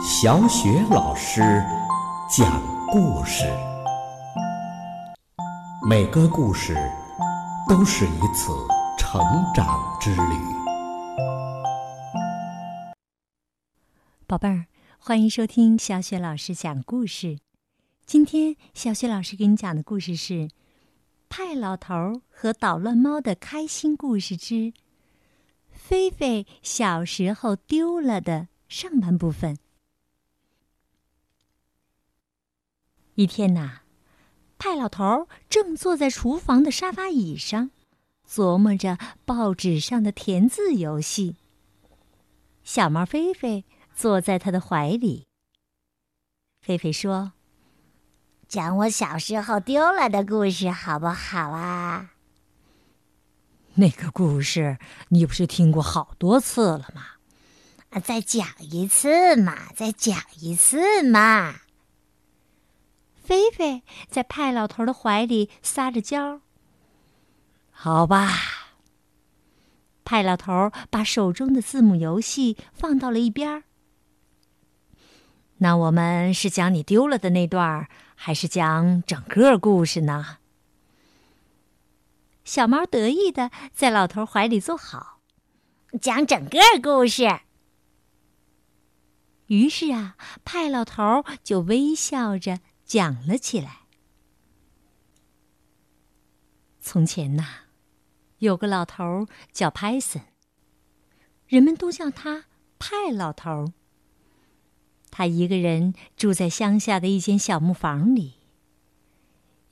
小雪老师讲故事，每个故事都是一次成长之旅。宝贝儿，欢迎收听小雪老师讲故事。今天小雪老师给你讲的故事是《派老头和捣乱猫的开心故事之菲菲小时候丢了》的上半部分。一天呐，派老头正坐在厨房的沙发椅上，琢磨着报纸上的填字游戏。小猫菲菲坐在他的怀里。菲菲说：“讲我小时候丢了的故事，好不好啊？”那个故事你不是听过好多次了吗？啊，再讲一次嘛，再讲一次嘛。菲菲在派老头的怀里撒着娇。好吧。派老头把手中的字母游戏放到了一边儿。那我们是讲你丢了的那段，还是讲整个故事呢？小猫得意的在老头怀里坐好，讲整个故事。于是啊，派老头就微笑着。讲了起来。从前呐，有个老头叫派森，人们都叫他派老头。他一个人住在乡下的一间小木房里。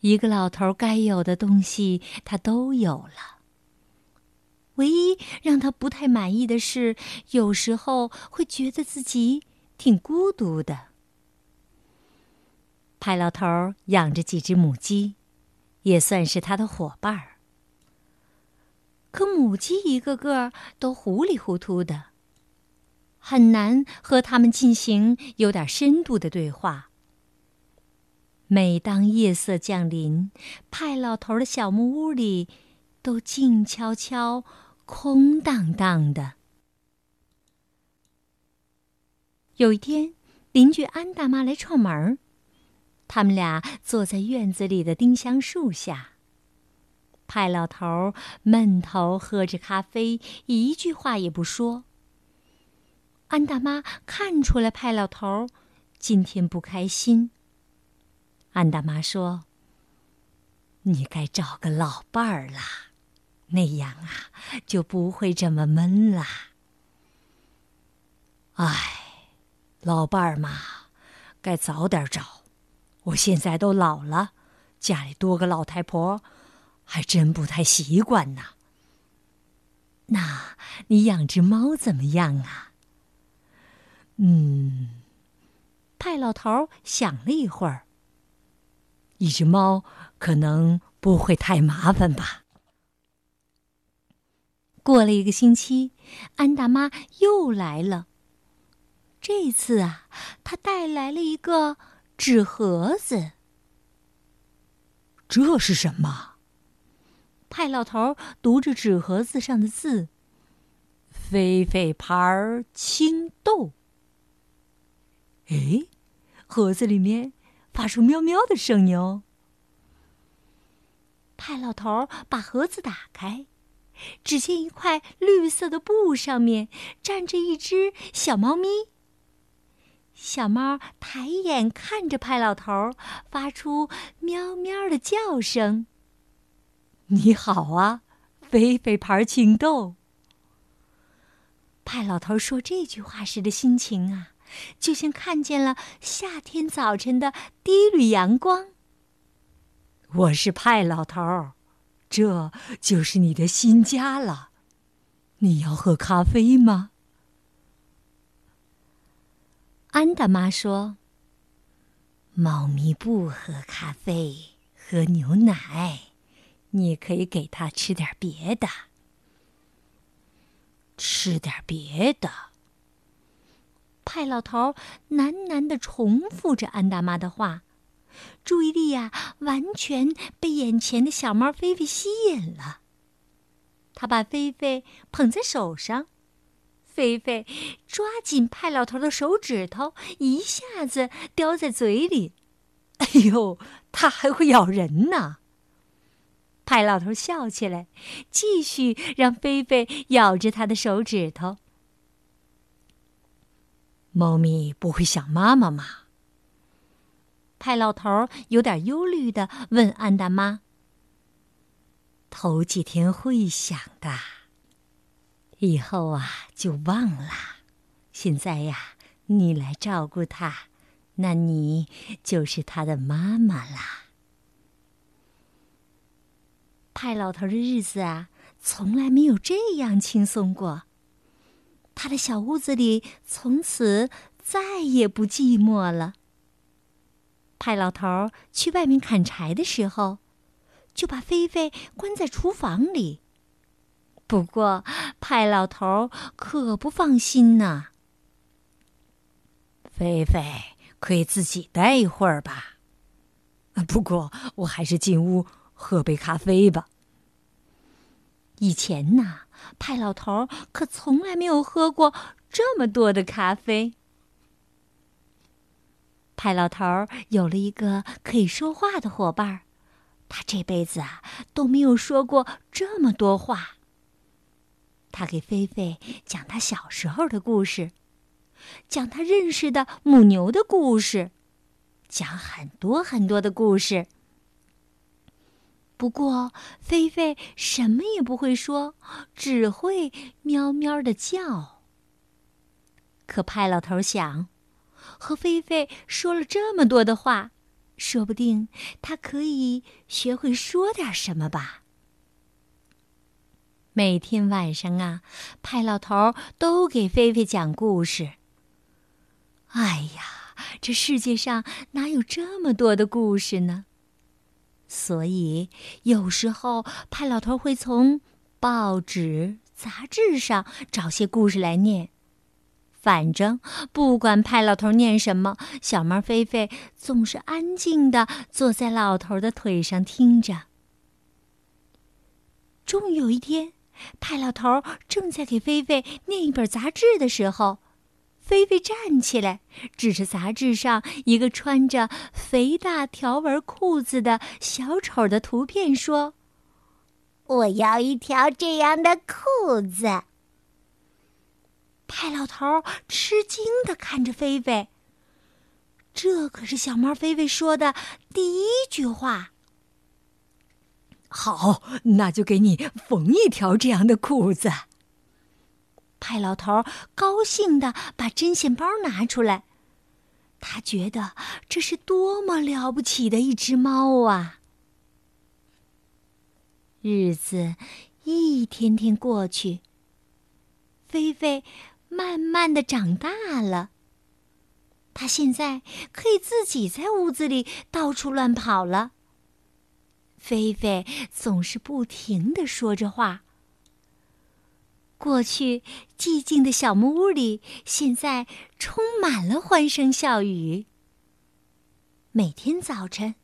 一个老头该有的东西他都有了。唯一让他不太满意的是，有时候会觉得自己挺孤独的。派老头养着几只母鸡，也算是他的伙伴儿。可母鸡一个个都糊里糊涂的，很难和他们进行有点深度的对话。每当夜色降临，派老头的小木屋里都静悄悄、空荡荡的。有一天，邻居安大妈来串门儿。他们俩坐在院子里的丁香树下。派老头闷头喝着咖啡，一句话也不说。安大妈看出来派老头今天不开心。安大妈说：“你该找个老伴儿啦，那样啊就不会这么闷啦。”哎，老伴儿嘛，该早点找。我现在都老了，家里多个老太婆，还真不太习惯呢。那你养只猫怎么样啊？嗯，派老头想了一会儿。一只猫可能不会太麻烦吧。过了一个星期，安大妈又来了。这次啊，她带来了一个。纸盒子，这是什么？派老头读着纸盒子上的字：“菲菲牌青豆。”哎，盒子里面发出喵喵的声音哦。派老头把盒子打开，只见一块绿色的布上面站着一只小猫咪。小猫抬眼看着派老头，发出喵喵的叫声。“你好啊，菲菲牌青豆。”派老头说这句话时的心情啊，就像看见了夏天早晨的第一缕阳光。我是派老头，这就是你的新家了。你要喝咖啡吗？安大妈说：“猫咪不喝咖啡，喝牛奶。你可以给它吃点别的，吃点别的。”派老头喃喃的重复着安大妈的话，注意力呀，完全被眼前的小猫菲菲吸引了。他把菲菲捧在手上。菲菲抓紧派老头的手指头，一下子叼在嘴里。哎呦，它还会咬人呢！派老头笑起来，继续让菲菲咬着他的手指头。猫咪不会想妈妈吗？派老头有点忧虑的问安大妈。头几天会想的，以后啊就忘了。现在呀，你来照顾他，那你就是他的妈妈啦。派老头的日子啊，从来没有这样轻松过。他的小屋子里从此再也不寂寞了。派老头去外面砍柴的时候，就把菲菲关在厨房里。不过，派老头可不放心呢。菲菲可以自己待一会儿吧。不过，我还是进屋。喝杯咖啡吧。以前呢，派老头可从来没有喝过这么多的咖啡。派老头有了一个可以说话的伙伴，他这辈子啊都没有说过这么多话。他给菲菲讲他小时候的故事，讲他认识的母牛的故事，讲很多很多的故事。不过，菲菲什么也不会说，只会喵喵的叫。可派老头想，和菲菲说了这么多的话，说不定他可以学会说点什么吧。每天晚上啊，派老头都给菲菲讲故事。哎呀，这世界上哪有这么多的故事呢？所以，有时候派老头会从报纸、杂志上找些故事来念。反正不管派老头念什么，小猫菲菲总是安静的坐在老头的腿上听着。终于有一天，派老头正在给菲菲念一本杂志的时候。菲菲站起来，指着杂志上一个穿着肥大条纹裤子的小丑的图片说：“我要一条这样的裤子。”派老头吃惊的看着菲菲。这可是小猫菲菲说的第一句话。好，那就给你缝一条这样的裤子。派老头高兴的把针线包拿出来，他觉得这是多么了不起的一只猫啊！日子一天天过去，菲菲慢慢的长大了。他现在可以自己在屋子里到处乱跑了。菲菲总是不停的说着话。过去寂静的小木屋里，现在充满了欢声笑语。每天早晨，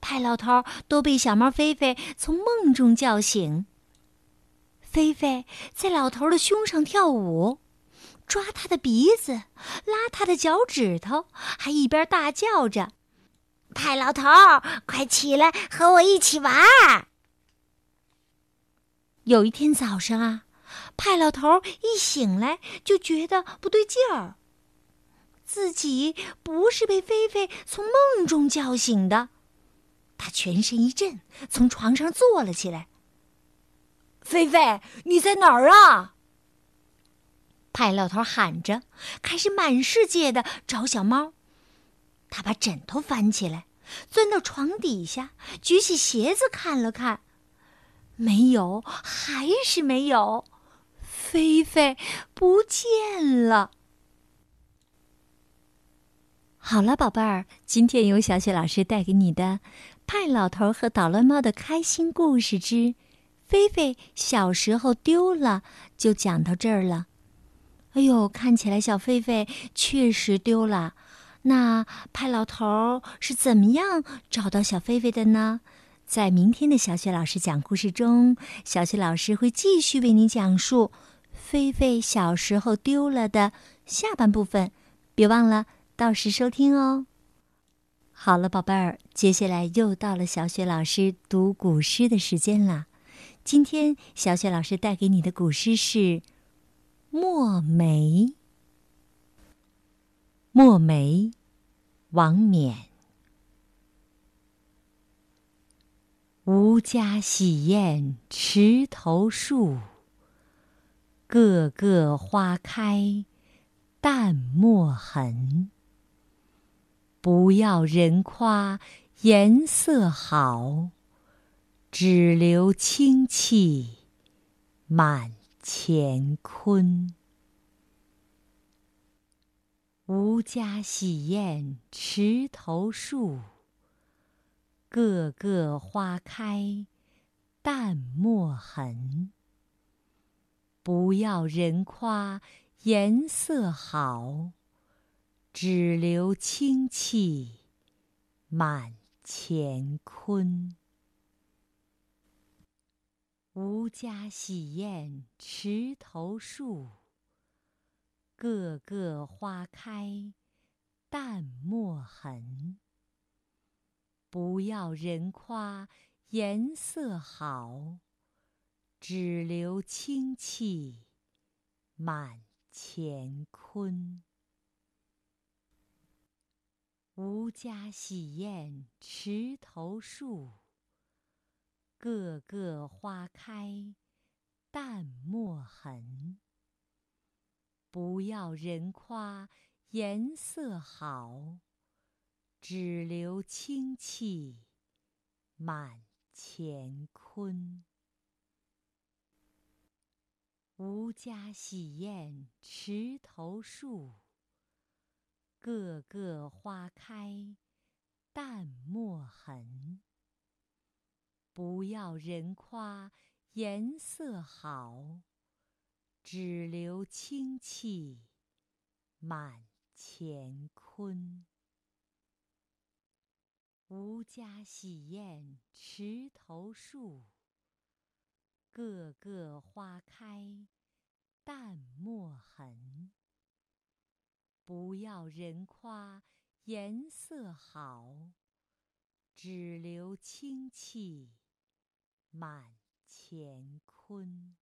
派老头都被小猫菲菲从梦中叫醒。菲菲在老头的胸上跳舞，抓他的鼻子，拉他的脚趾头，还一边大叫着：“派老头，快起来和我一起玩！”有一天早上啊。派老头一醒来就觉得不对劲儿，自己不是被菲菲从梦中叫醒的，他全身一震，从床上坐了起来。菲菲，你在哪儿啊？派老头喊着，开始满世界的找小猫。他把枕头翻起来，钻到床底下，举起鞋子看了看，没有，还是没有。菲菲不见了。好了，宝贝儿，今天由小雪老师带给你的《派老头和捣乱猫的开心故事之菲菲小时候丢了》就讲到这儿了。哎呦，看起来小菲菲确实丢了。那派老头是怎么样找到小菲菲的呢？在明天的小雪老师讲故事中，小雪老师会继续为你讲述。菲菲小时候丢了的下半部分，别忘了到时收听哦。好了，宝贝儿，接下来又到了小雪老师读古诗的时间了。今天小雪老师带给你的古诗是《墨梅》。《墨梅》，王冕。吾家洗砚池头树，个个花开淡墨痕。不要人夸颜色好。只留清气满乾坤。吾家洗砚池头树，个个花开淡墨痕。不要人夸颜色好，只留清气满乾坤。吾家洗砚池头树，个个花开淡墨痕。不要人夸颜色好，只留清气满乾坤。吾家洗砚池头树。个个花开淡墨痕。不要人夸颜色好，只留清气满乾坤。吾家洗砚池头树，个个花开淡墨痕。不要人夸颜色好，只留清气满乾坤。吾家洗砚池头树，个个花开淡墨痕。不要人夸颜色好，只留清气。满乾坤。